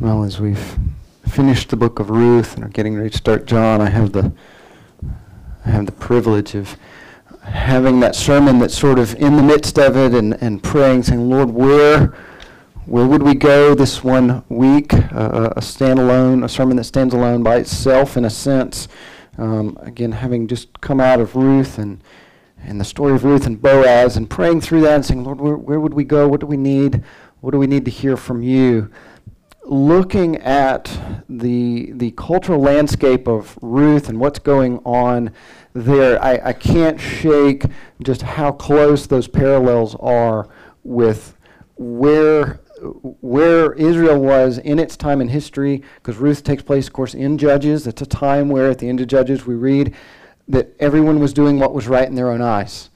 Well, as we've finished the book of Ruth and are getting ready to start John, I have the I have the privilege of having that sermon that's sort of in the midst of it and, and praying, saying, Lord, where where would we go this one week? Uh, a standalone, a sermon that stands alone by itself in a sense. Um, again, having just come out of Ruth and and the story of Ruth and Boaz and praying through that and saying, Lord, where, where would we go? What do we need? What do we need to hear from you? Looking at the, the cultural landscape of Ruth and what's going on there, I, I can't shake just how close those parallels are with where where Israel was in its time in history, because Ruth takes place, of course, in Judges. It's a time where at the end of Judges we read that everyone was doing what was right in their own eyes.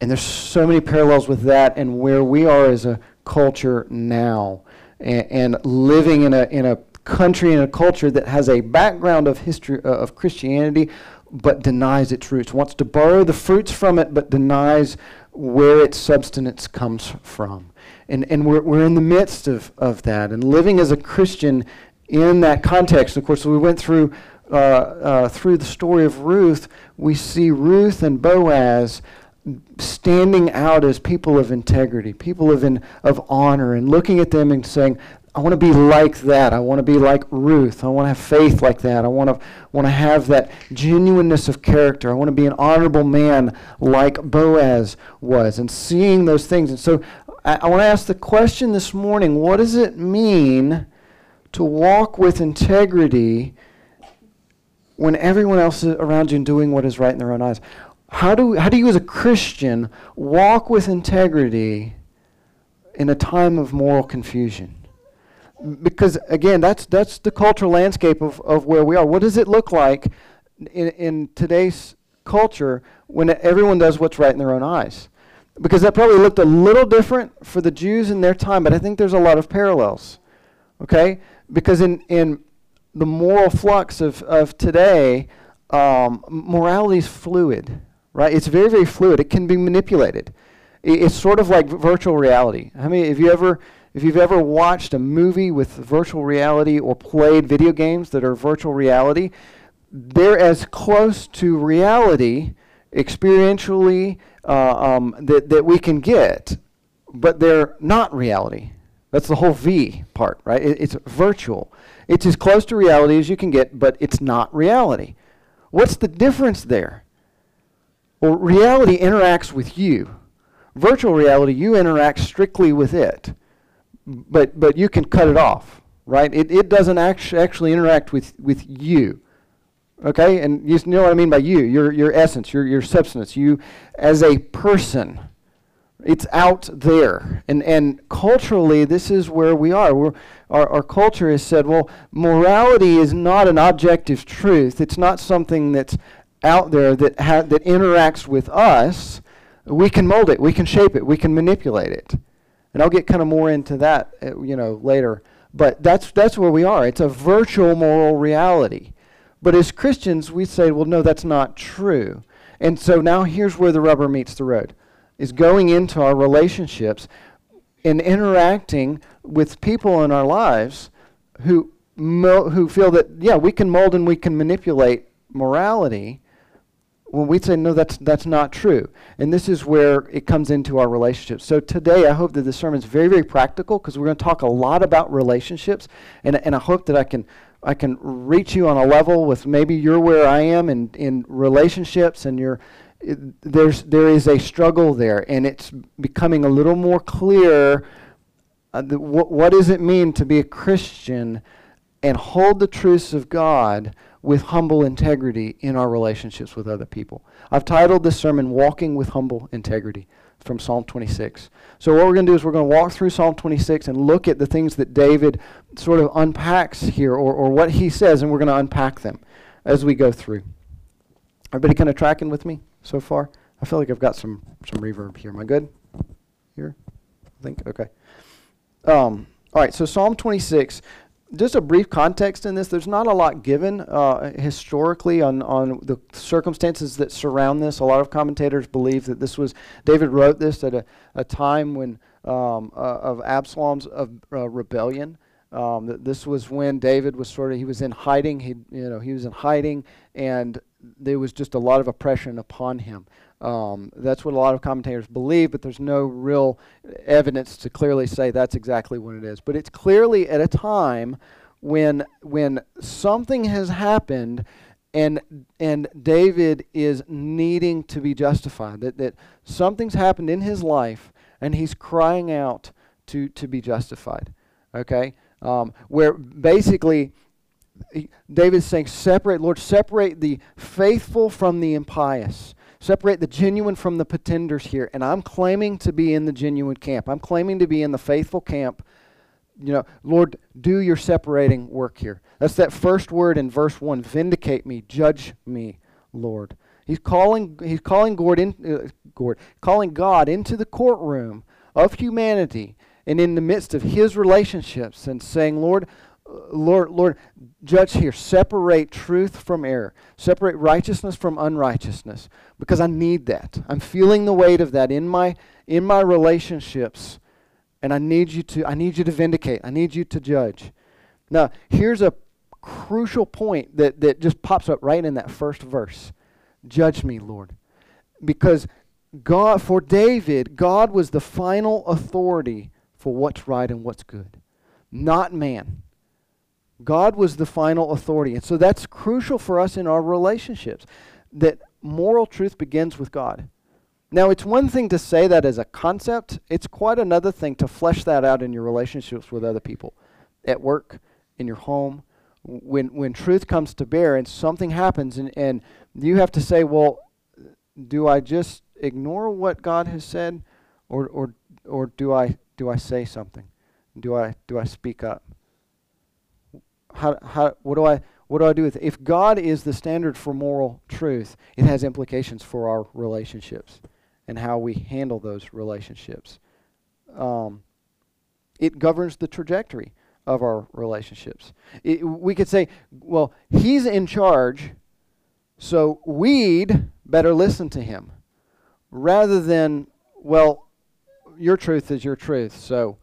And there's so many parallels with that and where we are as a culture now and, and living in a, in a country and a culture that has a background of history uh, of Christianity but denies its roots, wants to borrow the fruits from it but denies where its substance comes from. And, and we're, we're in the midst of, of that and living as a Christian in that context. Of course, we went through uh, uh, through the story of Ruth, we see Ruth and Boaz standing out as people of integrity, people of, in, of honor, and looking at them and saying, I want to be like that. I want to be like Ruth. I want to have faith like that. I want to want to have that genuineness of character. I want to be an honorable man like Boaz was, and seeing those things. And so, I, I want to ask the question this morning: What does it mean to walk with integrity when everyone else around you is doing what is right in their own eyes? How do, how do you, as a Christian, walk with integrity in a time of moral confusion? Because, again, that's, that's the cultural landscape of, of where we are. What does it look like in, in today's culture when everyone does what's right in their own eyes? Because that probably looked a little different for the Jews in their time, but I think there's a lot of parallels. Okay? Because in, in the moral flux of, of today, um, morality is fluid, right? It's very, very fluid. It can be manipulated. it's sort of like virtual reality. I mean, if you ever, if you've ever watched a movie with virtual reality or played video games that are virtual reality, they're as close to reality experientially uh, um, that, that we can get, but they're not reality. That's the whole V part, right? It, it's virtual. It's as close to reality as you can get, but it's not reality. What's the difference there? Well, reality interacts with you. Virtual reality, you interact strictly with it, but, but you can cut it off, right? It, it doesn't act- actually interact with, with you. Okay? And you know what I mean by you, your, your essence, your, your substance, you as a person. It's out there. And, and culturally, this is where we are. We're, our, our culture has said, well, morality is not an objective truth. It's not something that's out there that, ha- that interacts with us. We can mold it, we can shape it, we can manipulate it. And I'll get kind of more into that, uh, you know, later. But that's, that's where we are. It's a virtual moral reality. But as Christians, we say, well, no, that's not true. And so now here's where the rubber meets the road is going into our relationships and interacting with people in our lives who mo- who feel that yeah we can mold and we can manipulate morality when we say no that's that's not true and this is where it comes into our relationships so today i hope that this sermon is very very practical because we're going to talk a lot about relationships and, and i hope that i can i can reach you on a level with maybe you're where i am in, in relationships and you're there's there is a struggle there, and it's becoming a little more clear. Uh, the, wh- what does it mean to be a Christian and hold the truths of God with humble integrity in our relationships with other people? I've titled this sermon "Walking with Humble Integrity" from Psalm 26. So what we're going to do is we're going to walk through Psalm 26 and look at the things that David sort of unpacks here, or, or what he says, and we're going to unpack them as we go through. Everybody kind of tracking with me? so far? I feel like I've got some some reverb here. Am I good? Here? I think okay. Um, all right, so Psalm 26. Just a brief context in this. There's not a lot given uh, historically on, on the circumstances that surround this. A lot of commentators believe that this was David wrote this at a, a time when um, uh, of Absalom's of, uh, rebellion Um, th- this was when David was sort of he was in hiding. He you know he was in hiding, and there was just a lot of oppression upon him. Um, that's what a lot of commentators believe, but there's no real evidence to clearly say that's exactly what it is. But it's clearly at a time when when something has happened and and David is needing to be justified that that something's happened in his life and he's crying out to to be justified okay um, where basically David's saying separate Lord separate the faithful from the impious separate the genuine from the pretenders here. And I'm claiming to be in the genuine camp. I'm claiming to be in the faithful camp. You know, Lord, do your separating work here. That's that first word in verse 1 vindicate me, judge me, Lord. He's calling, he's calling, Gord in, uh, Gord, calling God into the courtroom of humanity and in the midst of his relationships and saying, Lord, Lord, Lord, judge here. Separate truth from error. Separate righteousness from unrighteousness. Because I need that. I'm feeling the weight of that in my in my relationships and I need you to I need you to vindicate. I need you to judge. Now, here's a crucial point that, that just pops up right in that first verse. Judge me, Lord. Because God for David, God was the final authority for what's right and what's good, not man. God was the final authority. And so that's crucial for us in our relationships that moral truth begins with God. Now, it's one thing to say that as a concept, it's quite another thing to flesh that out in your relationships with other people, at work, in your home. When, when truth comes to bear and something happens, and, and you have to say, well, do I just ignore what God has said, or, or, or do, I, do I say something? Do I, do I speak up? How, how, what, do I, what do I do with it? If God is the standard for moral truth, it has implications for our relationships and how we handle those relationships. Um, it governs the trajectory of our relationships. It, we could say, well, he's in charge, so we'd better listen to him, rather than, well, your truth is your truth, so,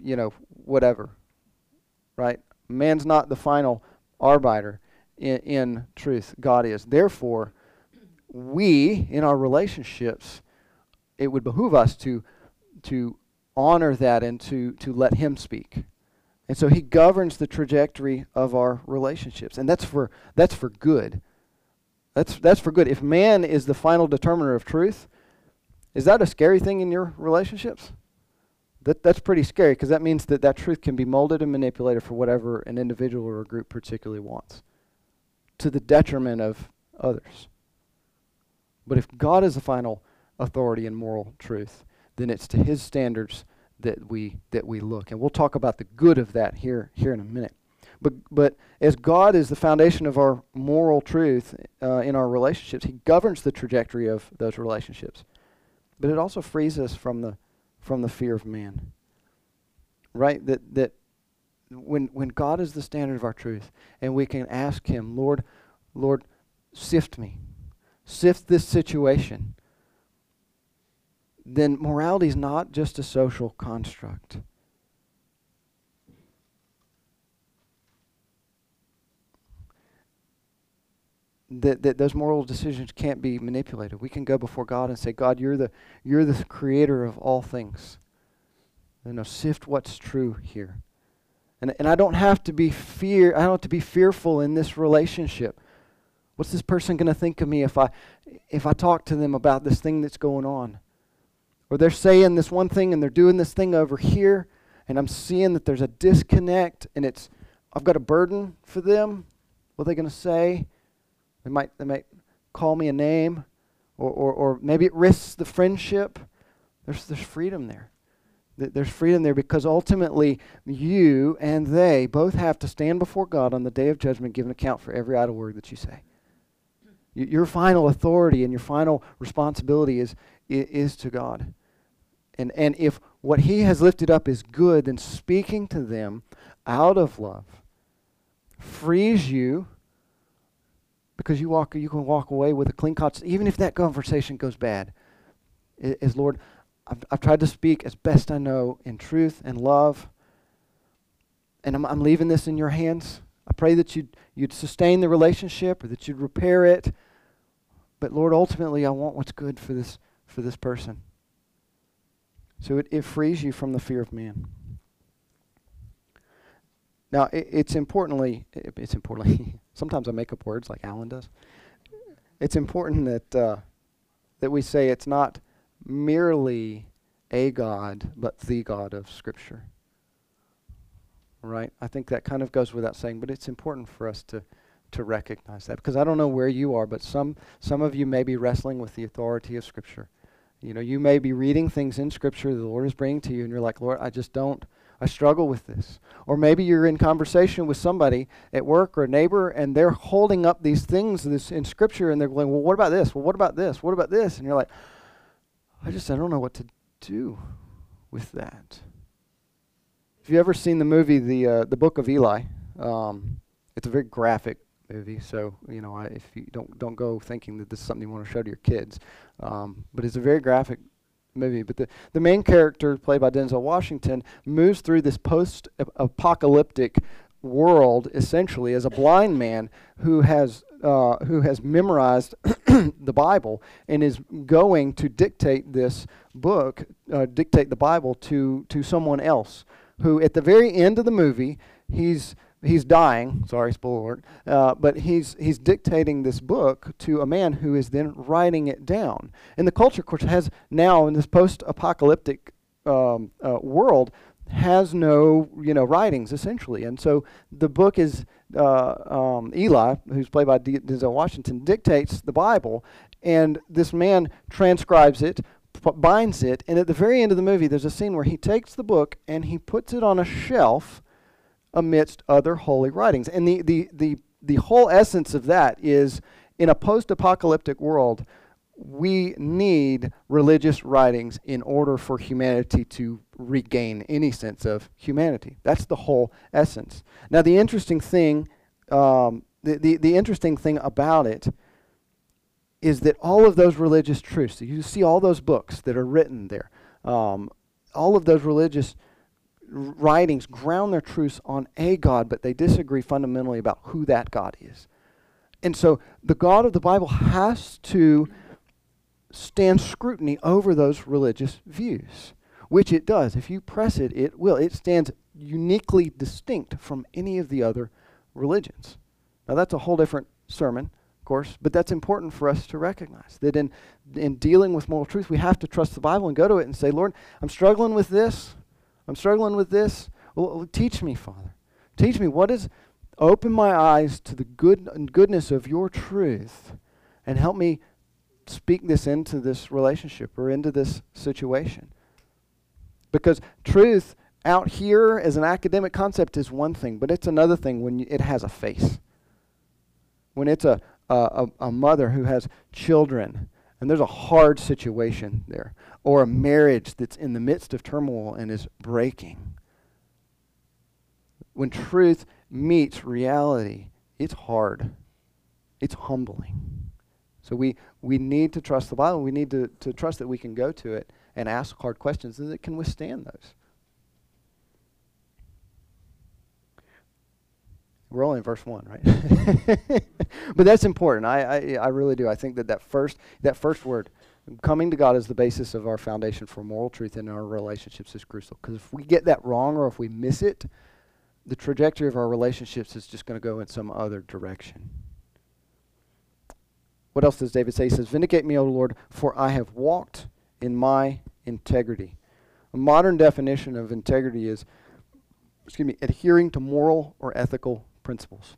you know, whatever, right? Man's not the final arbiter in, in truth, God is. Therefore, we, in our relationships, it would behoove us to, to honor that and to, to let Him speak. And so He governs the trajectory of our relationships. And that's for, that's for good. That's, that's for good. If man is the final determiner of truth, is that a scary thing in your relationships? That, that's pretty scary because that means that that truth can be molded and manipulated for whatever an individual or a group particularly wants to the detriment of others. But if God is the final authority in moral truth, then it's to his standards that we that we look. And we'll talk about the good of that here here in a minute. But but as God is the foundation of our moral truth uh, in our relationships, he governs the trajectory of those relationships. But it also frees us from the from the fear of man. Right? That that when when God is the standard of our truth and we can ask him, Lord, Lord, sift me sift this situation, then morality is not just a social construct. That, that those moral decisions can't be manipulated. We can go before God and say, God, you're the, you're the creator of all things. You know, sift what's true here. And, and I don't have to be fear I don't have to be fearful in this relationship. What's this person going to think of me if I if I talk to them about this thing that's going on? Or they're saying this one thing and they're doing this thing over here and I'm seeing that there's a disconnect and it's I've got a burden for them. What are they going to say? They might they might call me a name or, or, or maybe it risks the friendship. There's there's freedom there. There's freedom there because ultimately you and they both have to stand before God on the day of judgment, give an account for every idle word that you say. Your final authority and your final responsibility is, is to God. And, and if what He has lifted up is good, then speaking to them out of love frees you because you, walk, you can walk away with a clean conscience, even if that conversation goes bad. Is Lord, I've, I've tried to speak as best I know in truth and love. and I'm, I'm leaving this in your hands. I pray that you'd, you'd sustain the relationship or that you'd repair it. But Lord, ultimately, I want what's good for this, for this person. So it, it frees you from the fear of man. Now, it, it's importantly, it, it's importantly, sometimes I make up words like Alan does. It's important that, uh, that we say it's not merely a God, but the God of Scripture. Right? I think that kind of goes without saying, but it's important for us to, to recognize that because I don't know where you are, but some, some of you may be wrestling with the authority of Scripture. You know, you may be reading things in Scripture that the Lord is bringing to you, and you're like, Lord, I just don't, I struggle with this. Or maybe you're in conversation with somebody at work or a neighbor, and they're holding up these things this in Scripture, and they're going, Well, what about this? Well, what about this? What about this? And you're like, I just, I don't know what to do with that. Have you ever seen the movie, the, uh, the Book of Eli? Um, it's a very graphic movie, so you know I, if you don't don't go thinking that this is something you want to show to your kids, um, but it's a very graphic movie. But the the main character, played by Denzel Washington, moves through this post-apocalyptic world essentially as a blind man who has uh, who has memorized the Bible and is going to dictate this book, uh, dictate the Bible to to someone else. Who at the very end of the movie, he's he's dying. Sorry, spoiler alert. Uh, but he's he's dictating this book to a man who is then writing it down. And the culture, of course, has now in this post-apocalyptic um, uh, world has no you know writings essentially, and so the book is uh, um, Eli, who's played by Denzel Washington, dictates the Bible, and this man transcribes it. Binds it, and at the very end of the movie, there's a scene where he takes the book and he puts it on a shelf amidst other holy writings. And the, the, the, the whole essence of that is in a post apocalyptic world, we need religious writings in order for humanity to regain any sense of humanity. That's the whole essence. Now, the interesting thing, um, the, the, the interesting thing about it is that all of those religious truths, you see all those books that are written there, um, all of those religious writings ground their truths on a God, but they disagree fundamentally about who that God is. And so the God of the Bible has to stand scrutiny over those religious views, which it does. If you press it, it will. It stands uniquely distinct from any of the other religions. Now, that's a whole different sermon, of course, but that's important for us to recognize that in, in dealing with moral truth, we have to trust the Bible and go to it and say, Lord, I'm struggling with this. I'm struggling with this. Well, teach me, Father. Teach me what is, open my eyes to the good goodness of your truth and help me speak this into this relationship or into this situation. Because truth out here as an academic concept is one thing, but it's another thing when it has a face. When it's a, a, a mother who has children and there's a hard situation there, or a marriage that's in the midst of turmoil and is breaking. When truth meets reality, it's hard, it's humbling. So we, we need to trust the Bible. We need to, to trust that we can go to it and ask hard questions and that it can withstand those. We're only in verse one, right? but that's important. I, I, I really do. I think that that first that first word, coming to God, is the basis of our foundation for moral truth in our relationships is crucial. Because if we get that wrong or if we miss it, the trajectory of our relationships is just going to go in some other direction. What else does David say? He says, "Vindicate me, O Lord, for I have walked in my integrity." A modern definition of integrity is, excuse me, adhering to moral or ethical principles.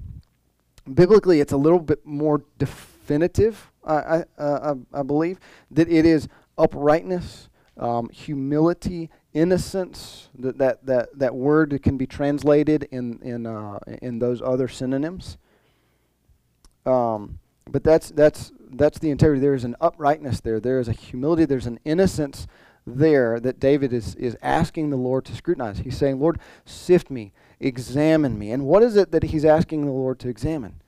Biblically, it's a little bit more definitive, I, I, uh, I believe, that it is uprightness, um, humility, innocence. That, that, that, that word can be translated in, in, uh, in those other synonyms. Um, but that's, that's, that's the integrity. There is an uprightness there. There is a humility. There's an innocence there that David is, is asking the Lord to scrutinize. He's saying, Lord, sift me, examine me. And what is it that he's asking the Lord to examine?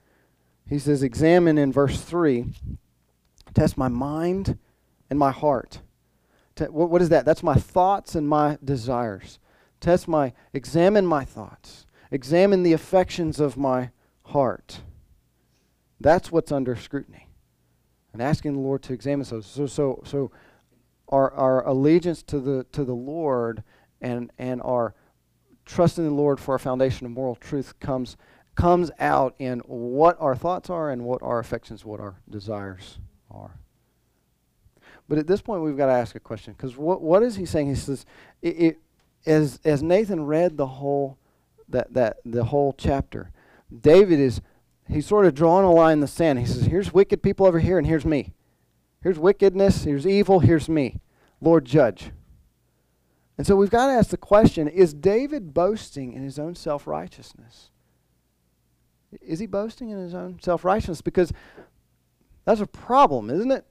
He says, Examine in verse 3, test my mind and my heart. what, is that? That's my thoughts and my desires. Test my, examine my thoughts. examine the affections of my heart. That's what's under scrutiny. And asking the Lord to examine those. So, so, so our, our allegiance to the, to the Lord and, and our trust in the Lord for our foundation of moral truth comes, comes out in what our thoughts are and what our affections, what our desires are. But at this point, we've got to ask a question because what, what is he saying? He says, it, it, as, as Nathan read the whole, that, that, the whole chapter, David is he's sort of drawing a line in the sand. He says, Here's wicked people over here, and here's me. Here's wickedness, here's evil, here's me. Lord, judge. And so we've got to ask the question is David boasting in his own self righteousness? Is he boasting in his own self righteousness? Because that's a problem, isn't it?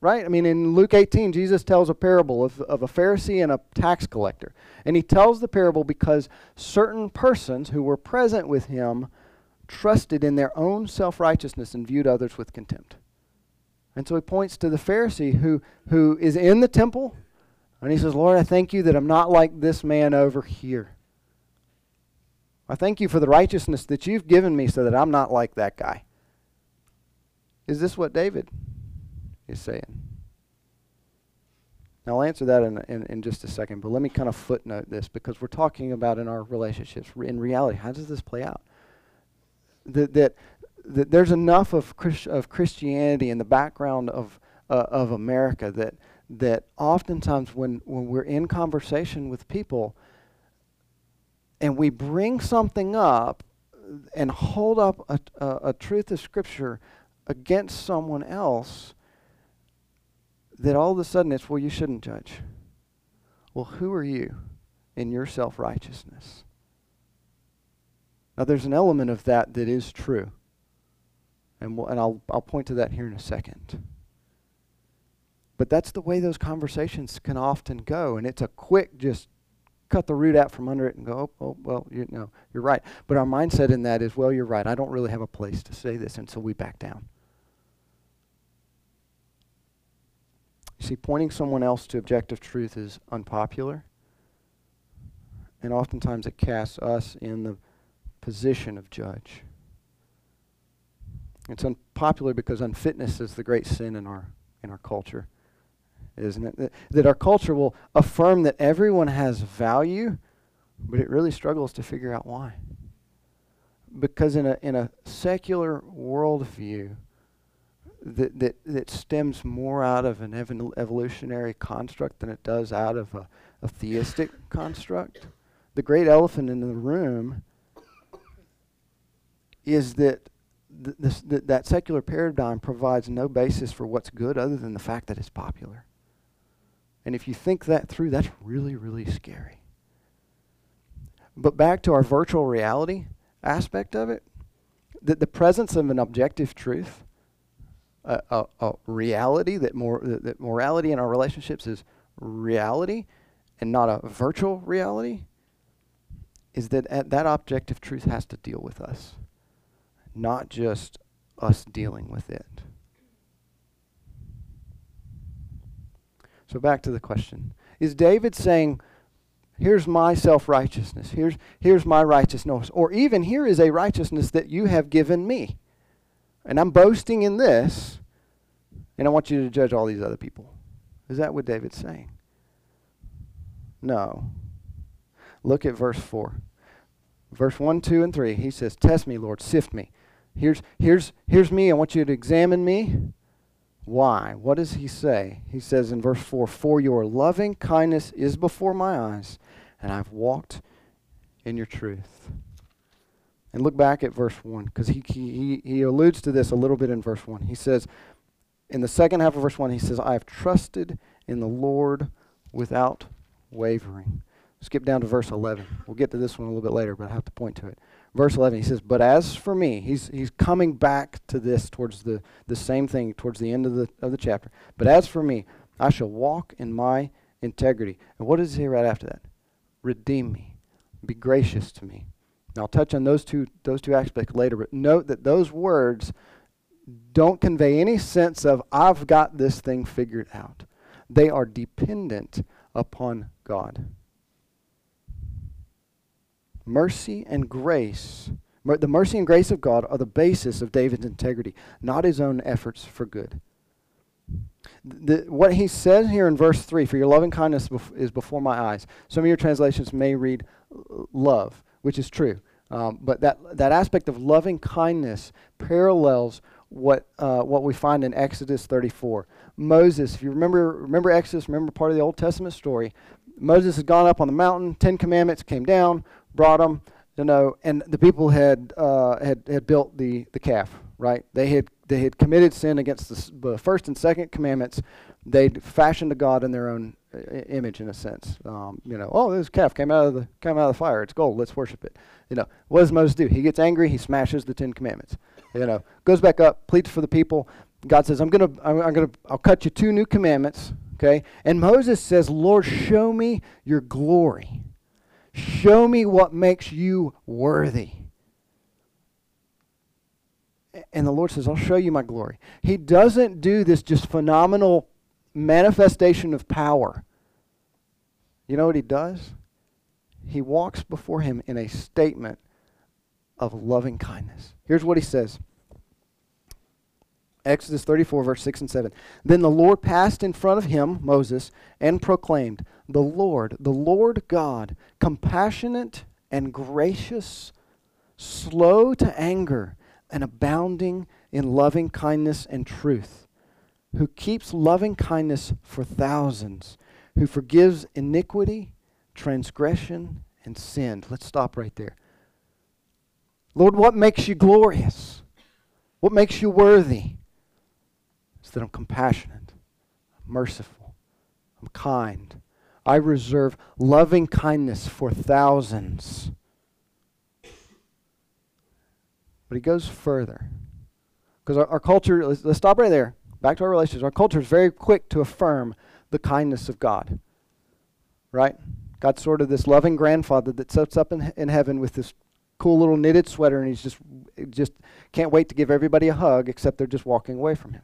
Right? I mean, in Luke 18, Jesus tells a parable of, of a Pharisee and a tax collector. And he tells the parable because certain persons who were present with him trusted in their own self righteousness and viewed others with contempt. And so he points to the Pharisee who, who is in the temple, and he says, Lord, I thank you that I'm not like this man over here. I thank you for the righteousness that you've given me so that I'm not like that guy. Is this what David is saying? Now, I'll answer that in, in, in, just a second, but let me kind of footnote this because we're talking about in our relationships. In reality, how does this play out? that, that, that there's enough of, Christ, of Christianity in the background of, uh, of America that, that oftentimes when, when we're in conversation with people and we bring something up and hold up a, a, a truth of Scripture against someone else, that all of a sudden it's, well, you shouldn't judge. Well, who are you in your self righteousness? Now, there's an element of that that is true. And, we'll, and I'll, I'll point to that here in a second. But that's the way those conversations can often go. And it's a quick just cut the root out from under it and go, oh, oh well, you know, you're right. But our mindset in that is, well, you're right. I don't really have a place to say this. And so we back down. You see, pointing someone else to objective truth is unpopular. And oftentimes it casts us in the position of judge. It's unpopular because unfitness is the great sin in our in our culture, isn't it? That, that our culture will affirm that everyone has value, but it really struggles to figure out why. Because in a in a secular worldview that that, that stems more out of an ev- evolutionary construct than it does out of a, a theistic construct, the great elephant in the room is that th- this, th- that secular paradigm provides no basis for what's good other than the fact that it's popular. And if you think that through, that's really, really scary. But back to our virtual reality aspect of it, that the presence of an objective truth, a, a, a reality that, that, that morality in our relationships is reality and not a virtual reality, is that uh, that objective truth has to deal with us not just us dealing with it. So back to the question. Is David saying, here's my self-righteousness, here's, here's my righteousness, or even here is a righteousness that you have given me, and I'm boasting in this, and I want you to judge all these other people. Is that what David's saying? No. Look at verse 4. Verse 1, 2, and 3, he says, Test me, Lord, sift me. Here's, here's, here's me. I want you to examine me. Why? What does he say? He says in verse 4 For your loving kindness is before my eyes, and I've walked in your truth. And look back at verse 1, because he, he, he alludes to this a little bit in verse 1. He says, in the second half of verse 1, he says, I have trusted in the Lord without wavering. Skip down to verse 11. We'll get to this one a little bit later, but I have to point to it verse 11 he says but as for me he's, he's coming back to this towards the, the same thing towards the end of the, of the chapter but as for me i shall walk in my integrity. And what does he say right after that? Redeem me. Be gracious to me. Now i'll touch on those two those two aspects later but note that those words don't convey any sense of i've got this thing figured out. They are dependent upon god Mercy and grace, the mercy and grace of God are the basis of David's integrity, not his own efforts for good. The, what he says here in verse 3 for your loving kindness bef- is before my eyes. Some of your translations may read love, which is true. Um, but that, that aspect of loving kindness parallels what, uh, what we find in Exodus 34. Moses, if you remember, remember Exodus, remember part of the Old Testament story, Moses had gone up on the mountain, Ten Commandments came down, brought them, you know, and the people had, uh, had, had built the, the calf, right? They had, they had committed sin against the, the first and second commandments. They'd fashioned a God in their own uh, image, in a sense. Um, you know, oh, this calf came out of the came out of the fire. It's gold. Let's worship it. You know, what does Moses do? He gets angry. He smashes the Ten Commandments. You know, goes back up, pleads for the people. God says, "I'm gonna, I'm, I'm gonna, I'll cut you two new commandments." Okay, and Moses says, "Lord, show me your glory. Show me what makes you worthy." And the Lord says, I'll show you my glory. He doesn't do this just phenomenal manifestation of power. You know what he does? He walks before him in a statement of loving kindness. Here's what he says Exodus 34, verse 6 and 7. Then the Lord passed in front of him, Moses, and proclaimed, The Lord, the Lord God, compassionate and gracious, slow to anger, and abounding in loving kindness and truth, who keeps loving kindness for thousands, who forgives iniquity, transgression, and sin. Let's stop right there. Lord, what makes you glorious? What makes you worthy? It's that I'm compassionate, merciful, I'm kind. I reserve loving kindness for thousands. But he goes further. Because our, our, culture, let's, let's stop right there. Back to our relationships. Our culture is very quick to affirm the kindness of God. Right? God's sort of this loving grandfather that sits up in, in heaven with this cool little knitted sweater and he's just just can't wait to give everybody a hug except they're just walking away from him.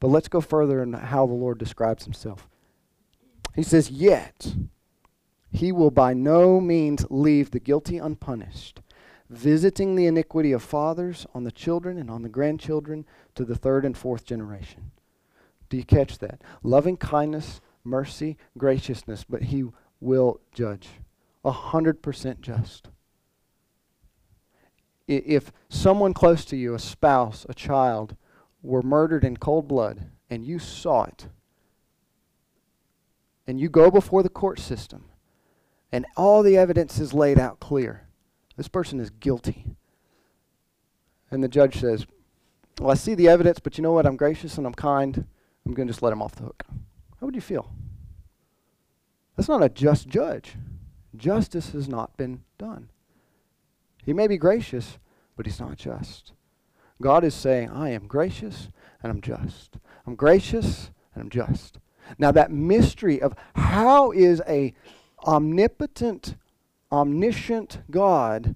But let's go further in how the Lord describes himself. He says, Yet he will by no means leave the guilty unpunished, visiting the iniquity of fathers on the children and on the grandchildren to the third and fourth generation. Do you catch that? Loving kindness, mercy, graciousness, but he will judge. A hundred percent just. If someone close to you, a spouse, a child, were murdered in cold blood and you saw it, and you go before the court system, and all the evidence is laid out clear, this person is guilty. And the judge says, Well, I see the evidence, but you know what? I'm gracious and I'm kind. I'm going to just let him off the hook. How would you feel? That's not a just judge. Justice has not been done. He may be gracious, but he's not just. God is saying, I am gracious and I'm just. I'm gracious and I'm just. Now that mystery of how is a omnipotent, omniscient God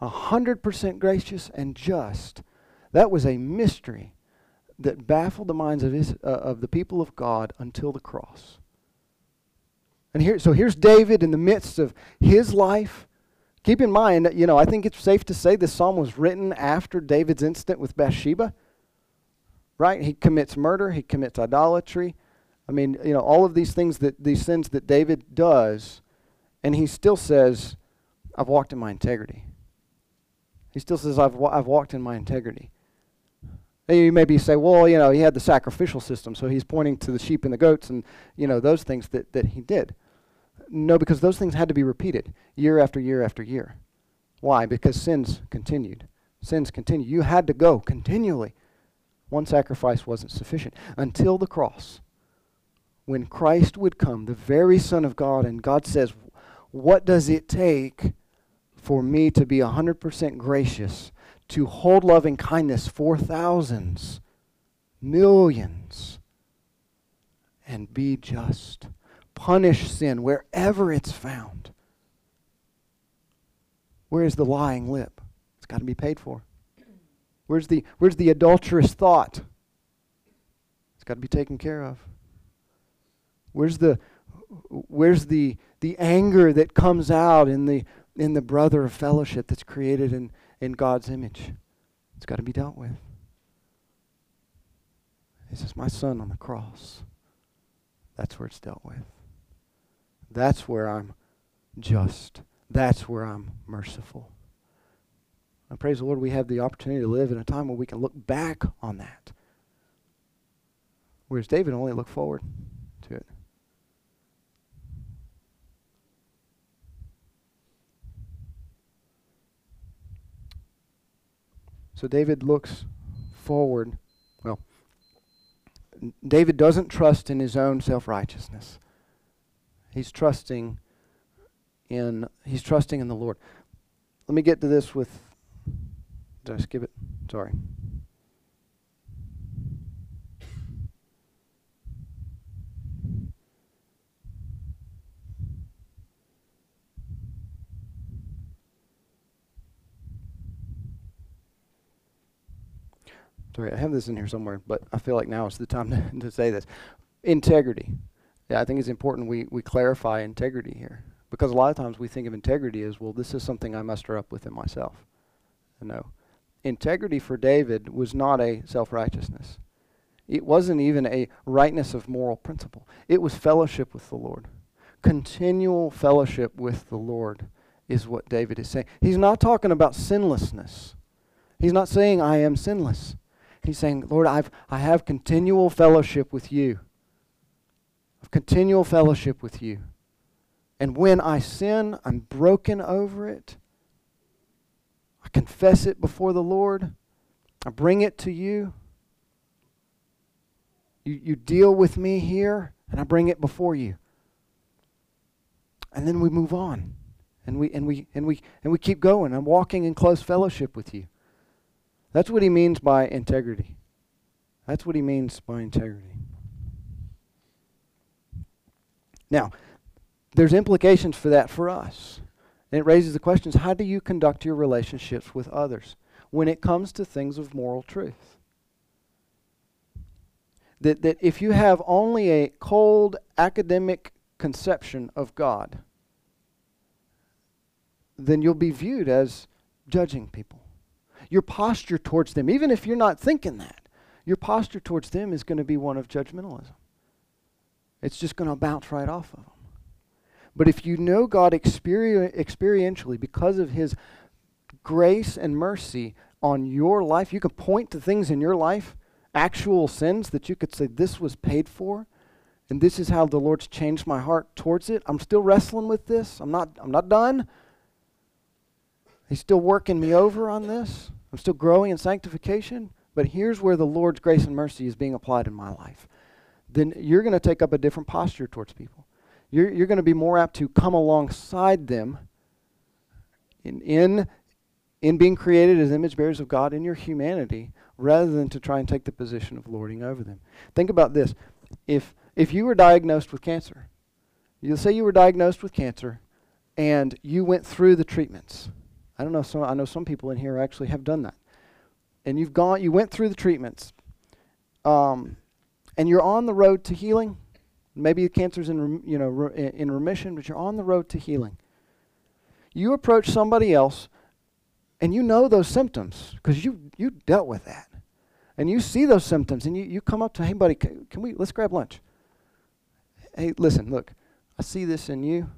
100% gracious and just, that was a mystery that baffled the minds of, his, uh, of the people of God until the cross. And here, so here's David in the midst of his life Keep in mind, you know, I think it's safe to say this psalm was written after David's incident with Bathsheba. Right? He commits murder, he commits idolatry. I mean, you know, all of these things that these sins that David does, and he still says, I've walked in my integrity. He still says, I've, wa- I've walked in my integrity. And you maybe say, well, you know, he had the sacrificial system, so he's pointing to the sheep and the goats and, you know, those things that, that he did. No, because those things had to be repeated year after year after year. Why? Because sins continued. Sins continued. You had to go continually. One sacrifice wasn't sufficient until the cross. When Christ would come, the very Son of God, and God says, What does it take for me to be 100% gracious, to hold loving kindness for thousands, millions, and be just? punish sin wherever it's found. Where is the lying lip? It's got to be paid for. Where's the, where's the adulterous thought? It's got to be taken care of. Where's the, where's the, the anger that comes out in the in the brother of fellowship that's created in, in God's image. It's got to be dealt with. He says, My son on the cross. That's where it's dealt with. That's where I'm just. That's where I'm merciful. And praise the Lord, we have the opportunity to live in a time where we can look back on that. Whereas David only looked forward to it. So David looks forward. Well, David doesn't trust in his own self-righteousness. He's trusting in he's trusting in the Lord. Let me get to this with did I skip it? Sorry. Sorry, I have this in here somewhere, but I feel like now is the time to, to say this. Integrity. Yeah, I think it's important we, we clarify integrity here. Because a lot of times we think of integrity as, well, this is something I muster up within myself. No. Integrity for David was not a self righteousness, it wasn't even a rightness of moral principle. It was fellowship with the Lord. Continual fellowship with the Lord is what David is saying. He's not talking about sinlessness. He's not saying, I am sinless. He's saying, Lord, I've, I have continual fellowship with you. Of continual fellowship with you. And when I sin, I'm broken over it. I confess it before the Lord. I bring it to you. You, you deal with me here, and I bring it before you. And then we move on. And we, and, we, and, we, and we keep going. I'm walking in close fellowship with you. That's what he means by integrity. That's what he means by integrity. Now, there's implications for that for us. And it raises the questions how do you conduct your relationships with others when it comes to things of moral truth? That, that if you have only a cold academic conception of God, then you'll be viewed as judging people your posture towards them, even if you're not thinking that, your posture towards them is going to be one of judgmentalism. It's just going to bounce right off of them. But if you know God experi- experientially because of His grace and mercy on your life, you can point to things in your life, actual sins that you could say, This was paid for, and this is how the Lord's changed my heart towards it. I'm still wrestling with this. I'm not, I'm not done. He's still working me over on this. I'm still growing in sanctification, but here's where the Lord's grace and mercy is being applied in my life. Then you're going to take up a different posture towards people. You're, you're going to be more apt to come alongside them in, in, in being created as image bearers of God in your humanity rather than to try and take the position of lording over them. Think about this. If, if you were diagnosed with cancer, you'll say you were diagnosed with cancer and you went through the treatments I don't know. Some, I know some people in here actually have done that. And you've gone, you went through the treatments, um, and you're on the road to healing. Maybe the cancer's in, you know, re, in remission, but you're on the road to healing. You approach somebody else, and you know those symptoms because you you dealt with that, and you see those symptoms, and you, you come up to, hey buddy, can, can we let's grab lunch. Hey, listen, look, I see this in you.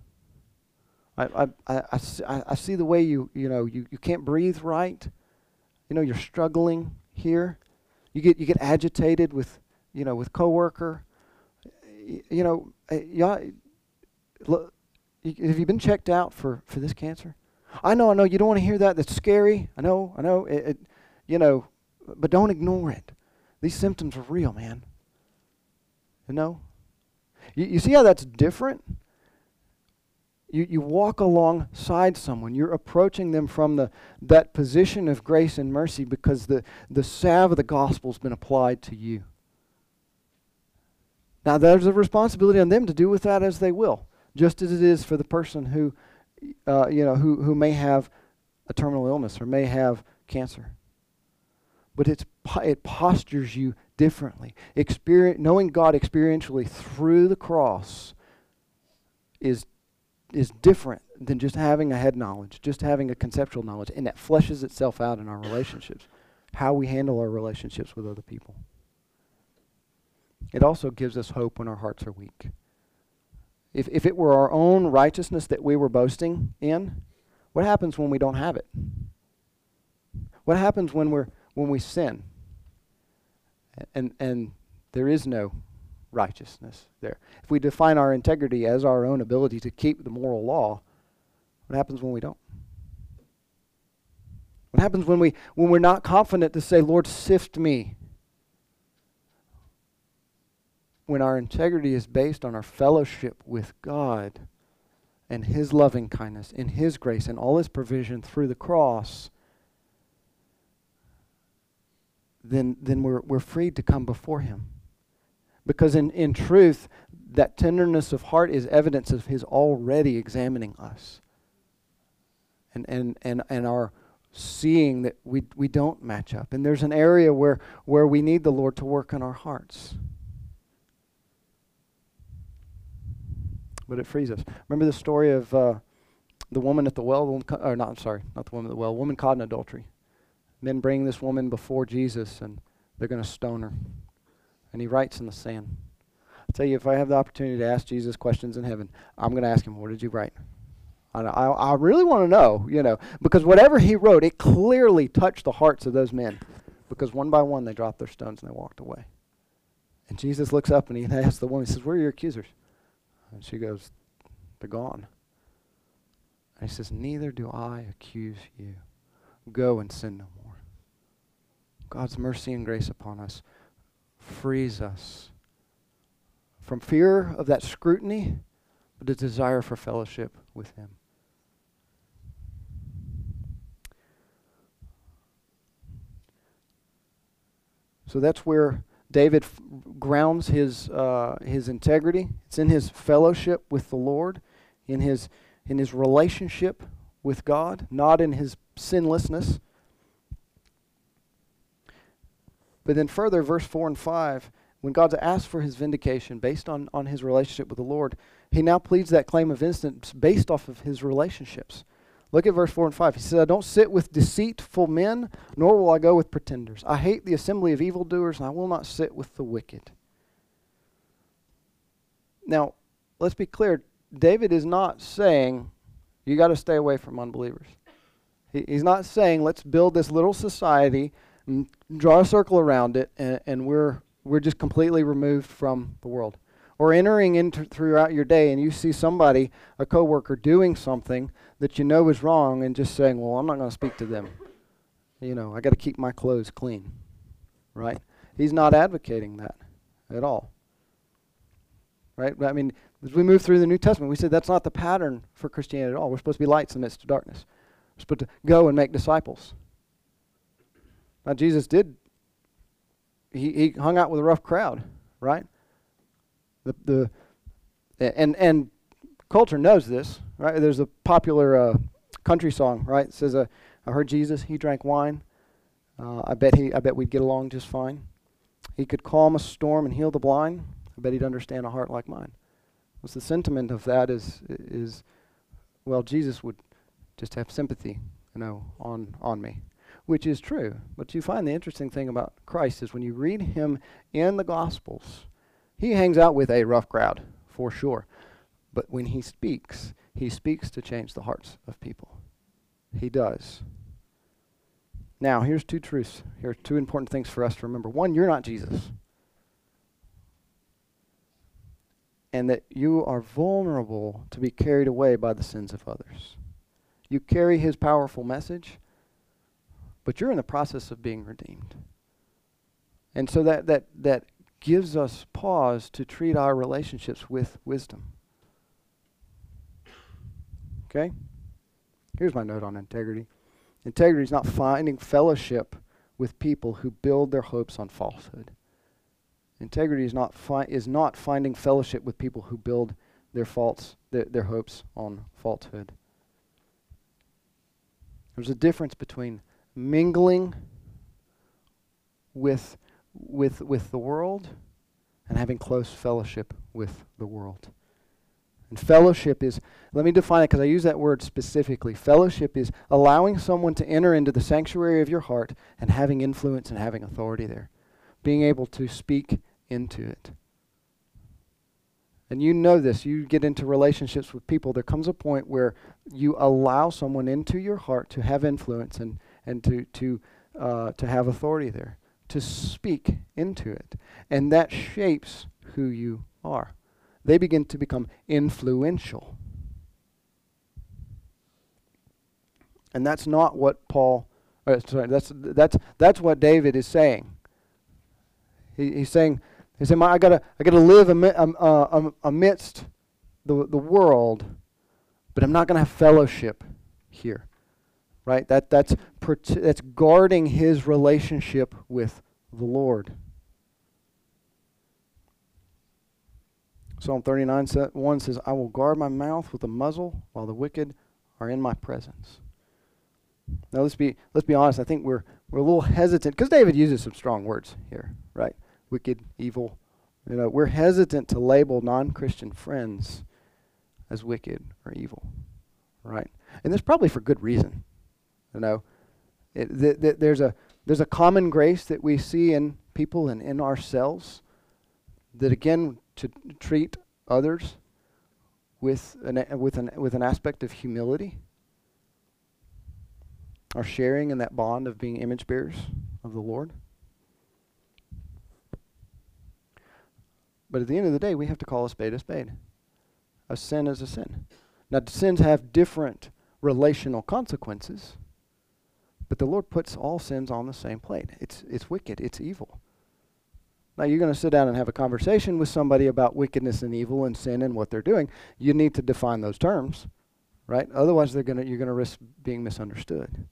I, I, I, I, see the way you, you know, you, you can't breathe right. You know, you're struggling here. You get, you get agitated with, you know, with coworker. You, you know, eh, y'all, look, have you been checked out for, for this cancer? I know, I know, you don't want to hear that. That's scary. I know, I know. It, it, you know, but don't ignore it. These symptoms are real, man. You know? You, you see how that's different? You, you walk alongside someone. You're approaching them from the, that position of grace and mercy because the, the salve of the gospel's been applied to you. Now, there's a responsibility on them to do with that as they will, just as it is for the person who, uh, you know, who, who may have a terminal illness or may have cancer. But it's, it postures you differently. Experience, knowing God experientially through the cross is is different than just having a head knowledge, just having a conceptual knowledge, and that fleshes itself out in our relationships, how we handle our relationships with other people. It also gives us hope when our hearts are weak. If, if it were our own righteousness that we were boasting in, what happens when we don't have it? What happens when, we're, when we sin? And, and there is no righteousness there. If we define our integrity as our own ability to keep the moral law, what happens when we don't? What happens when we when we're not confident to say, "Lord, sift me"? When our integrity is based on our fellowship with God and his loving kindness and his grace and all his provision through the cross, then then we're we're freed to come before him. Because in, in truth, that tenderness of heart is evidence of his already examining us. And, and, and, and our seeing that we, we don't match up. And there's an area where, where we need the Lord to work in our hearts. But it frees us. Remember the story of uh, the woman at the well? Or not, I'm sorry, not the woman at the well. Woman caught in adultery. Men bring this woman before Jesus, and they're going to stone her and he writes in the sand. I tell you, if I have the opportunity to ask Jesus questions in heaven, I'm going to ask him, "What did you write?" I, I, really want to know, you know, because whatever he wrote, it clearly touched the hearts of those men, because one by one they dropped their stones and they walked away. And Jesus looks up and he asks the woman, he says, "Where are your accusers?" And she goes, "They're gone." And he says, "Neither do I accuse you. Go and sin no more." God's mercy and grace upon us frees us from fear of that scrutiny, but a desire for fellowship with Him. So that's where David f- grounds his uh, his integrity. It's in his fellowship with the Lord, in his in his relationship with God, not in his sinlessness. But then further, verse 4 and 5, when God's asked for his vindication based on, on his relationship with the Lord, he now pleads that claim of innocence based off of his relationships. Look at verse 4 and 5. He says, I don't sit with deceitful men, nor will I go with pretenders. I hate the assembly of evildoers, and I will not sit with the wicked. Now, let's be clear. David is not saying you got to stay away from unbelievers. He, he's not saying let's build this little society draw a circle around it, and, and we're we're just completely removed from the world. Or entering into throughout your day, and you see somebody, a coworker, doing something that you know is wrong, and just saying, "Well, I'm not going to speak to them." You know, I got to keep my clothes clean, right? He's not advocating that at all. Right? I mean, as we move through the New Testament, we said that's not the pattern for Christianity at all. We're supposed to be lights in the midst of darkness. We're supposed to go and make disciples. Now, Jesus did, he, he hung out with a rough crowd, right? The, the, and, and culture knows this, right? There's a popular uh, country song, right? It says, uh, I heard Jesus, he drank wine. Uh, I bet he, I bet we'd get along just fine. He could calm a storm and heal the blind. I bet he'd understand a heart like mine. What's the sentiment of that is, is, well, Jesus would just have sympathy, you know, on, on me which is true. But you find the interesting thing about Christ is when you read him in the Gospels, he hangs out with a rough crowd, for sure. But when he speaks, he speaks to change the hearts of people. He does. Now, here's two truths. Here are two important things for us to remember. One, you're not Jesus. And that you are vulnerable to be carried away by the sins of others. You carry his powerful message, but you're in the process of being redeemed. And so that, that, that gives us pause to treat our relationships with wisdom. Okay? Here's my note on integrity integrity is not finding fellowship with people who build their hopes on falsehood. Integrity is not, fi- is not finding fellowship with people who build their, faults, their, their hopes on falsehood. There's a difference between mingling with, with, with the world and having close fellowship with the world. And fellowship is, let me define it because I use that word specifically. Fellowship is allowing someone to enter into the sanctuary of your heart and having influence and having authority there, being able to speak into it. And you know this, you get into relationships with people, there comes a point where you allow someone into your heart to have influence and, and to, to, uh, to have authority there, to speak into it. And that shapes who you are. They begin to become influential. And that's not what Paul, uh, sorry, that's, that's, that's what David is saying. He, he's saying, he said, "I gotta, I gotta live um, uh, amidst the the world, but I'm not gonna have fellowship here, right? That that's that's guarding his relationship with the Lord." Psalm 39 1 says, I will guard my mouth with a muzzle while the wicked are in my presence. Now let's be let's be honest. I think we're we're a little hesitant because David uses some strong words here, right? wicked, evil. You know, we're hesitant to label non-Christian friends as wicked or evil, right? And that's probably for good reason. You know, it, th- th- there's a there's a common grace that we see in people and in ourselves that again to treat others with an with an with an aspect of humility are sharing in that bond of being image bearers of the Lord. But at the end of the day, we have to call a spade a spade. A sin is a sin. Now, sins have different relational consequences, but the Lord puts all sins on the same plate. It's, it's wicked, it's evil. Now, you're going to sit down and have a conversation with somebody about wickedness and evil and sin and what they're doing. You need to define those terms, right? Otherwise, they're gonna, you're going to risk being misunderstood.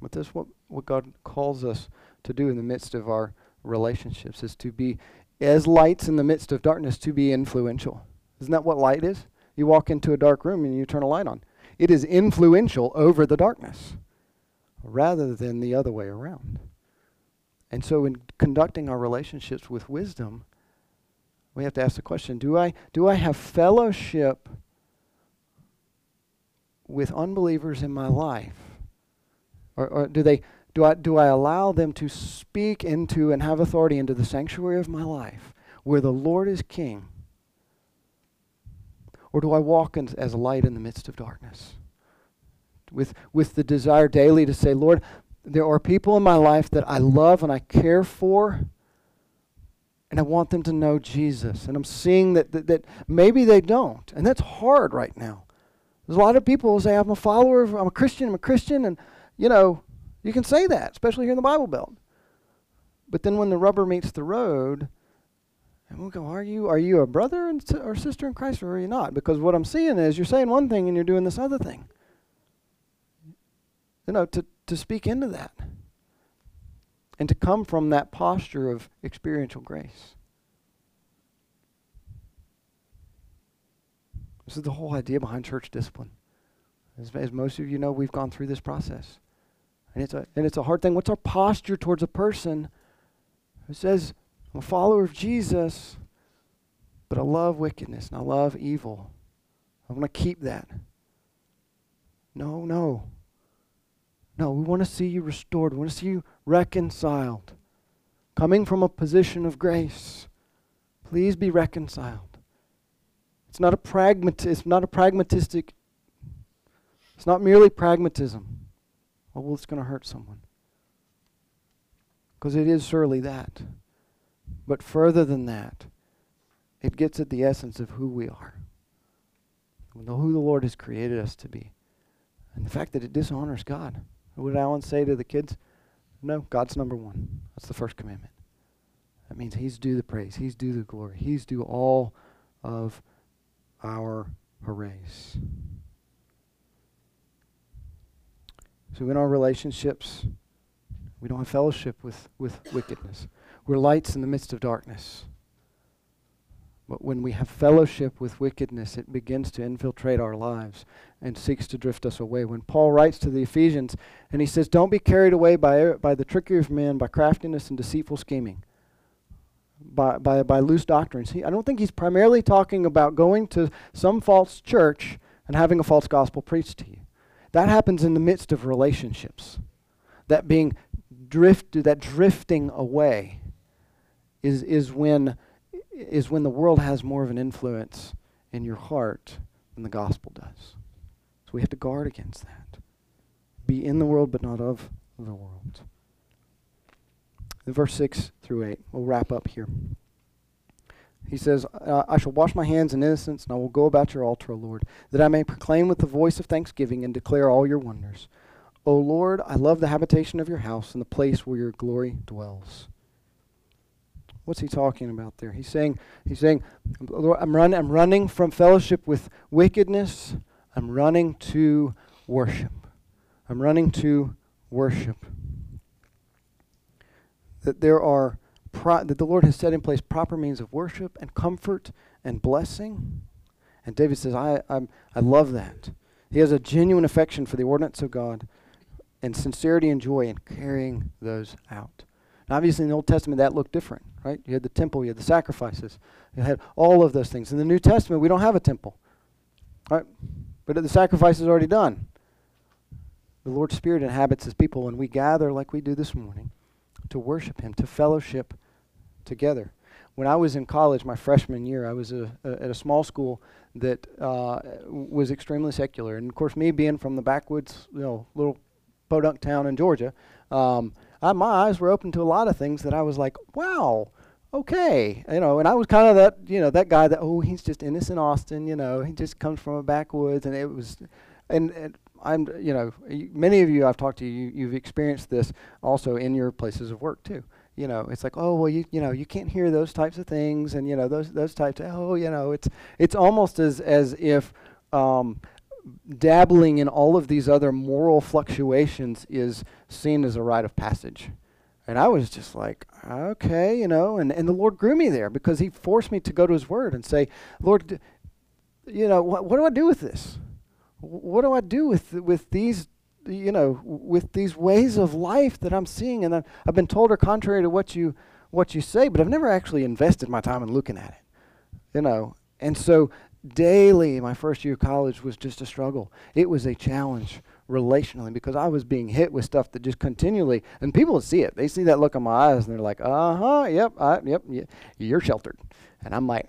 But this is what, what God calls us to do in the midst of our relationships is to be as lights in the midst of darkness to be influential. Isn't that what light is? You walk into a dark room and you turn a light on. It is influential over the darkness rather than the other way around. And so in conducting our relationships with wisdom, we have to ask the question, do I do I have fellowship with unbelievers in my life? Or, or do they do I, do I allow them to speak into and have authority into the sanctuary of my life where the Lord is king? Or do I walk in, as a light in the midst of darkness? With, with the desire daily to say, Lord, there are people in my life that I love and I care for, and I want them to know Jesus. And I'm seeing that, that, that maybe they don't. And that's hard right now. There's a lot of people who say, I'm a follower, of, I'm a Christian, I'm a Christian, and, you know, you can say that, especially here in the Bible Belt. But then when the rubber meets the road, and we'll go, are you are you a brother and or sister in Christ or are you not? Because what I'm seeing is you're saying one thing and you're doing this other thing. You know, to, to speak into that. And to come from that posture of experiential grace. This is the whole idea behind church discipline. As, as most of you know, we've gone through this process. And it's a and it's a hard thing. What's our posture towards a person who says, I'm a follower of Jesus, but I love wickedness and I love evil. I want to keep that. No, no. No, we want to see you restored. We want to see you reconciled. Coming from a position of grace. Please be reconciled. It's not a pragmat it's not a pragmatistic it's not merely pragmatism. Oh, well, it's going to hurt someone. Because it is surely that. But further than that, it gets at the essence of who we are, who the Lord has created us to be, and the fact that it dishonors God. What did Alan say to the kids? No, God's number one. That's the first commandment. That means He's due the praise, He's due the glory, He's due all of our hoorays. So in our relationships, we don't have fellowship with, with wickedness. We're lights in the midst of darkness. But when we have fellowship with wickedness, it begins to infiltrate our lives and seeks to drift us away. When Paul writes to the Ephesians and he says, Don't be carried away by, by the trickery of men, by craftiness and deceitful scheming. by, by, by loose doctrines. He, I don't think he's primarily talking about going to some false church and having a false gospel preached to you. That happens in the midst of relationships. That being drifted, that drifting away is, is, when, is when the world has more of an influence in your heart than the gospel does. So we have to guard against that. Be in the world, but not of the world. Verse 6 through 8, we'll wrap up here. He says, I shall wash my hands in innocence, and I will go about your altar, O Lord, that I may proclaim with the voice of thanksgiving and declare all your wonders. O Lord, I love the habitation of your house and the place where your glory dwells. What's he talking about there? He's saying, he's saying, I'm, run, I'm running from fellowship with wickedness. I'm running to worship. I'm running to worship. That there are pro- that the Lord has set in place proper means of worship and comfort and blessing. And David says, I, I'm, I love that. He has a genuine affection for the ordinance of God and sincerity and joy in carrying those out. Now, obviously, in the Old Testament, that looked different, right? You had the temple, you had the sacrifices, you had all of those things. In the New Testament, we don't have a temple, right? But the sacrifice is already done. The Lord's Spirit inhabits His people, and we gather like we do this morning to worship Him, to fellowship together. When I was in college, my freshman year, I was a, a, at a small school that uh, was extremely secular. And of course, me being from the backwoods, you know, little podunk town in Georgia, um, I, my eyes were open to a lot of things that I was like, wow, okay, you know. And I was kind of that, you know, that guy that oh, he's just innocent Austin, you know, he just comes from a backwoods, and it was, and, and I'm, you know, many of you I've talked to you, you've experienced this also in your places of work too you know, it's like, oh well, you you know, you can't hear those types of things, and you know, those those types. Of, oh, you know, it's it's almost as as if um, dabbling in all of these other moral fluctuations is seen as a rite of passage. And I was just like, okay, you know, and, and the Lord grew me there because He forced me to go to His Word and say, Lord, you know, wh- what do I do with this? what do I do with with these you know, with these ways of life that I'm seeing, and I've been told are contrary to what you what you say, but I've never actually invested my time in looking at it, you know. And so daily, my first year of college was just a struggle. It was a challenge relationally because I was being hit with stuff that just continually, and people see it. They see that look in my eyes, and they're like, "Uh huh, yep, I, yep, you're sheltered," and I'm like.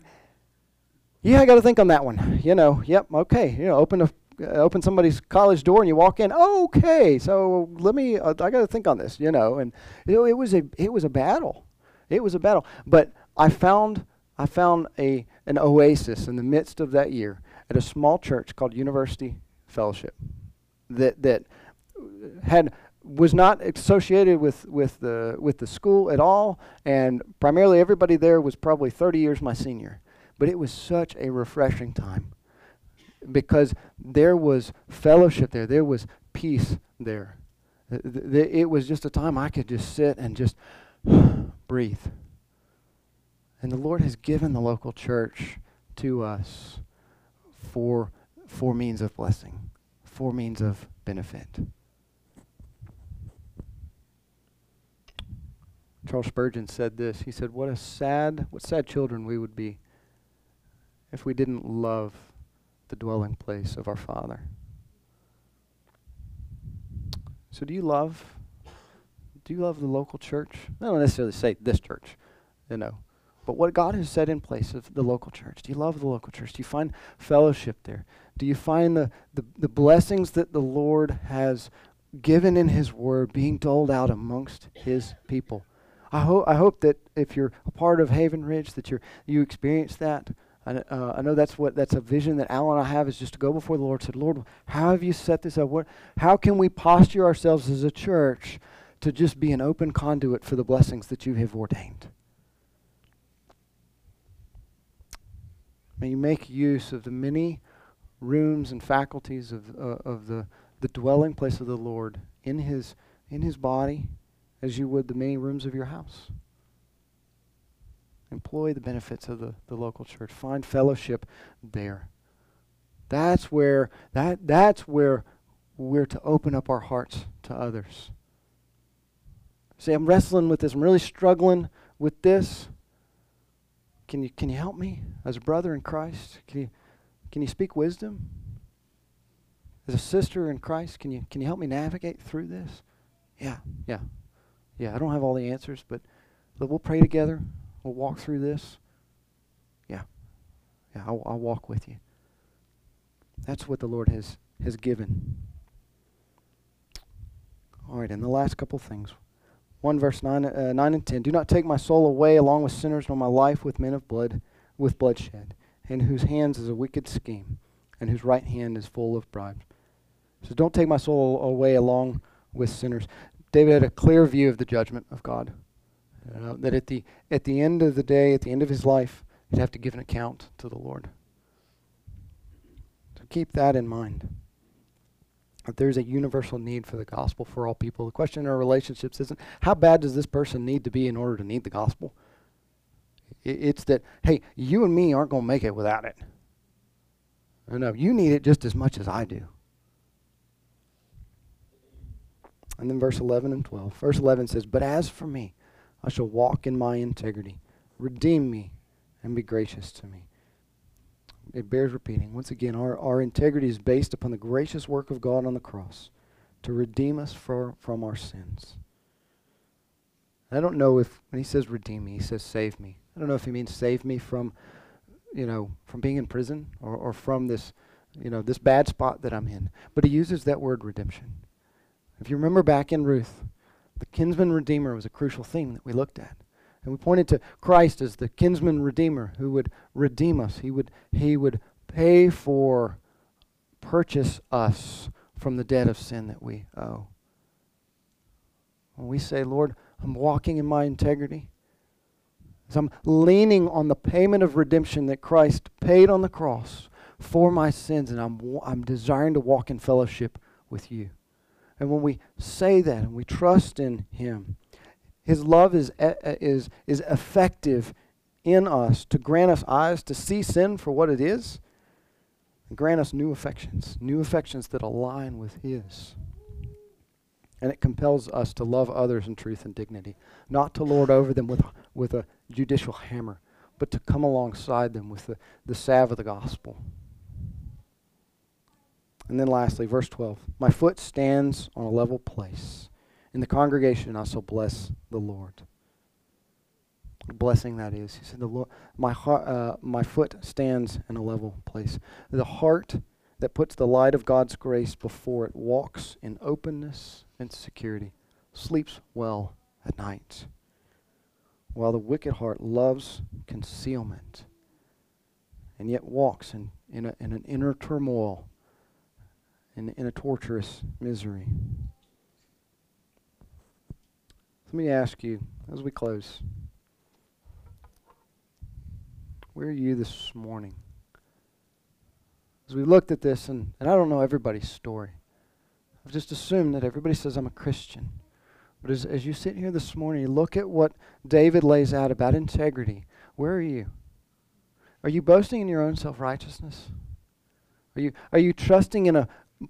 Yeah, I got to think on that one. You know, yep, okay. You know, open a uh, open somebody's college door and you walk in. okay, so let me. Uh, I got to think on this, you know. And you know, it was a it was a battle. It was a battle. But I found I found a an oasis in the midst of that year at a small church called University Fellowship that that had was not associated with, with the with the school at all, and primarily everybody there was probably 30 years my senior. But it was such a refreshing time because there was fellowship there, there was peace there. It was just a time I could just sit and just breathe. And the Lord has given the local church to us for, for means of blessing, for means of benefit. Charles Spurgeon said this. He said, What a sad, what sad children we would be if we didn't love the dwelling place of our Father. So, do you love? Do you love the local church? I don't necessarily say this church, you know, but what God has set in place of the local church. Do you love the local church? Do you find fellowship there? Do you find the, the, the blessings that the Lord has given in His Word being doled out amongst His people? I hope I hope that if you're a part of Haven Ridge, that you you experience that I, uh, I know that's what that's a vision that Alan and I have is just to go before the Lord. And said, Lord, how have you set this up? What, how can we posture ourselves as a church to just be an open conduit for the blessings that you have ordained? May you make use of the many rooms and faculties of uh, of the the dwelling place of the Lord in His in His body, as you would the many rooms of your house. Employ the benefits of the, the local church. Find fellowship there. That's where that that's where we're to open up our hearts to others. See, I'm wrestling with this. I'm really struggling with this. can you can you help me as a brother in Christ? Can you can you speak wisdom? As a sister in Christ, can you can you help me navigate through this? Yeah, yeah. Yeah, I don't have all the answers, but we'll pray together. We'll walk through this. Yeah. Yeah, I'll, I'll walk with you. That's what the Lord has, has given. All right, and the last couple things. 1 verse 9, uh, 9 and 10. Do not take my soul away along with sinners, nor my life with men of blood, with bloodshed, in whose hands is a wicked scheme, and whose right hand is full of bribes. So don't take my soul away along with sinners. David had a clear view of the judgment of God. Uh, that at the, at the end of the day, at the end of his life, he'd have to give an account to the Lord. So keep that in mind. That there's a universal need for the gospel for all people. The question in our relationships isn't how bad does this person need to be in order to need the gospel? It's that, hey, you and me aren't going to make it without it. No, you need it just as much as I do. And then verse 11 and 12. Verse 11 says, But as for me, I shall walk in my integrity. Redeem me and be gracious to me. It bears repeating. Once again, our, our integrity is based upon the gracious work of God on the cross to redeem us for, from our sins. I don't know if, when he says redeem me, he says save me. I don't know if he means save me from, you know, from being in prison or, or from this, you know, this bad spot that I'm in. But he uses that word redemption. If you remember back in Ruth, the kinsman redeemer was a crucial theme that we looked at. And we pointed to Christ as the kinsman redeemer who would redeem us. He would, he would pay for, purchase us from the debt of sin that we owe. When we say, Lord, I'm walking in my integrity, as I'm leaning on the payment of redemption that Christ paid on the cross for my sins, and I'm, I'm desiring to walk in fellowship with you. And when we say that and we trust in Him, His love is, is, is effective in us to grant us eyes to see sin for what it is and grant us new affections, new affections that align with His. And it compels us to love others in truth and dignity, not to lord over them with, with a judicial hammer, but to come alongside them with the, the salve of the gospel. And then lastly, verse 12 My foot stands on a level place. In the congregation I shall bless the Lord. blessing that is. He said, the Lord, my, heart, uh, my foot stands in a level place. The heart that puts the light of God's grace before it walks in openness and security, sleeps well at night, while the wicked heart loves concealment and yet walks in, in, a, in an inner turmoil in, in a torturous misery. Let me ask you as we close where are you this morning? As we looked at this, and, and I don't know everybody's story, I've just assumed that everybody says I'm a Christian. But as, as you sit here this morning, look at what David lays out about integrity. Where are you? Are you boasting in your own self righteousness? Are you, are you trusting in a,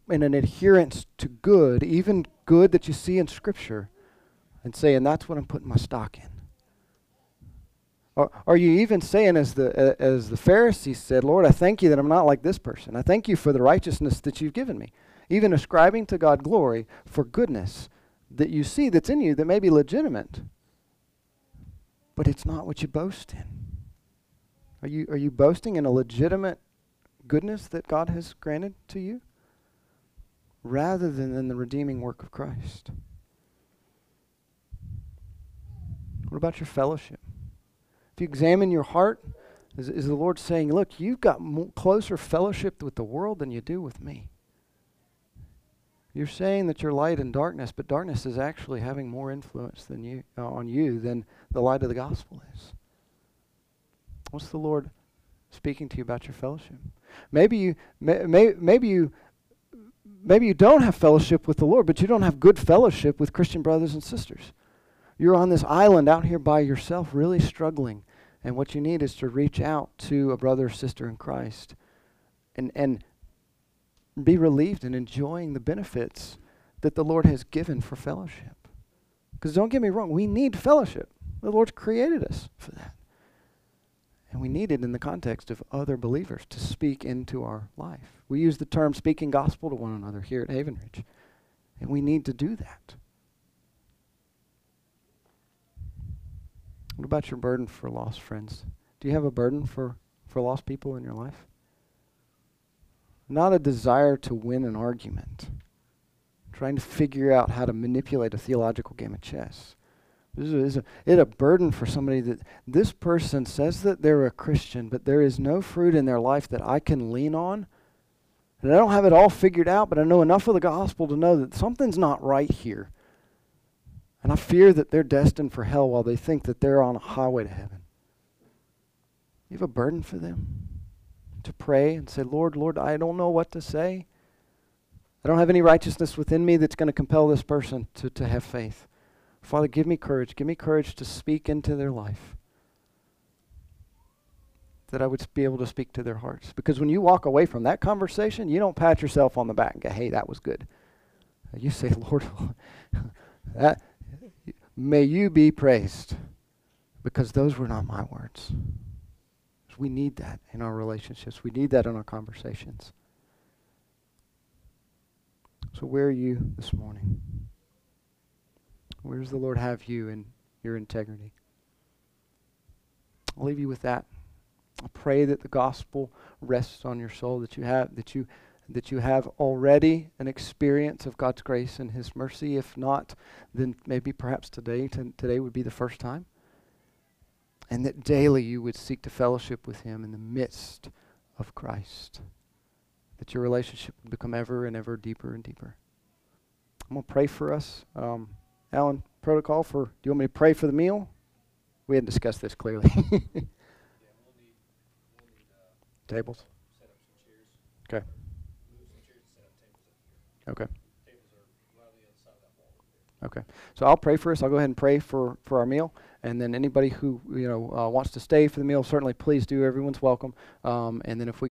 in an adherence to good, even good that you see in Scripture, and saying, that's what I'm putting my stock in? Or are you even saying, as the, as the Pharisees said, Lord, I thank you that I'm not like this person. I thank you for the righteousness that you've given me. Even ascribing to God glory for goodness that you see that's in you that may be legitimate, but it's not what you boast in. Are you, are you boasting in a legitimate goodness that God has granted to you? rather than in the redeeming work of Christ? What about your fellowship? If you examine your heart, is, is the Lord saying, Look, you've got more, closer fellowship with the world than you do with me? You're saying that you're light in darkness, but darkness is actually having more influence than you, uh, on you than the light of the gospel is. What's the Lord speaking to you about your fellowship? Maybe you, may, may, maybe you maybe you don't have fellowship with the Lord, but you don't have good fellowship with Christian brothers and sisters. You're on this island out here by yourself, really struggling. And what you need is to reach out to a brother or sister in Christ and, and be relieved and enjoying the benefits that the Lord has given for fellowship. Because don't get me wrong, we need fellowship. The Lord's created us for that. And we need it in the context of other believers to speak into our life. We use the term speaking gospel to one another here at Haven Ridge. And we need to do that. What about your burden for lost friends? Do you have a burden for, for lost people in your life? Not a desire to win an argument, trying to figure out how to manipulate a theological game of chess. This is a, it a burden for somebody that this person says that they're a Christian, but there is no fruit in their life that I can lean on. And I don't have it all figured out, but I know enough of the gospel to know that something's not right here. And I fear that they're destined for hell while they think that they're on a highway to heaven. You have a burden for them to pray and say, Lord, Lord, I don't know what to say. I don't have any righteousness within me that's going to compel this person to, to have faith. Father, give me courage. Give me courage to speak into their life. That I would be able to speak to their hearts. Because when you walk away from that conversation, you don't pat yourself on the back and go, hey, that was good. You say, Lord, that, may you be praised. Because those were not my words. We need that in our relationships. We need that in our conversations. So, where are you this morning? Where does the Lord have you in your integrity? I'll leave you with that. I pray that the gospel rests on your soul, that you have that you that you have already an experience of God's grace and His mercy. If not, then maybe perhaps today t- today would be the first time and that daily you would seek to fellowship with Him in the midst of Christ. That your relationship would become ever and ever deeper and deeper. I'm going to pray for us. Um, Alan, protocol for, do you want me to pray for the meal? We hadn't discussed this clearly. uh, tables? Okay. Okay. Okay. So I'll pray for us. I'll go ahead and pray for, for our meal. And then anybody who you know uh, wants to stay for the meal, certainly please do. Everyone's welcome. Um, and then if we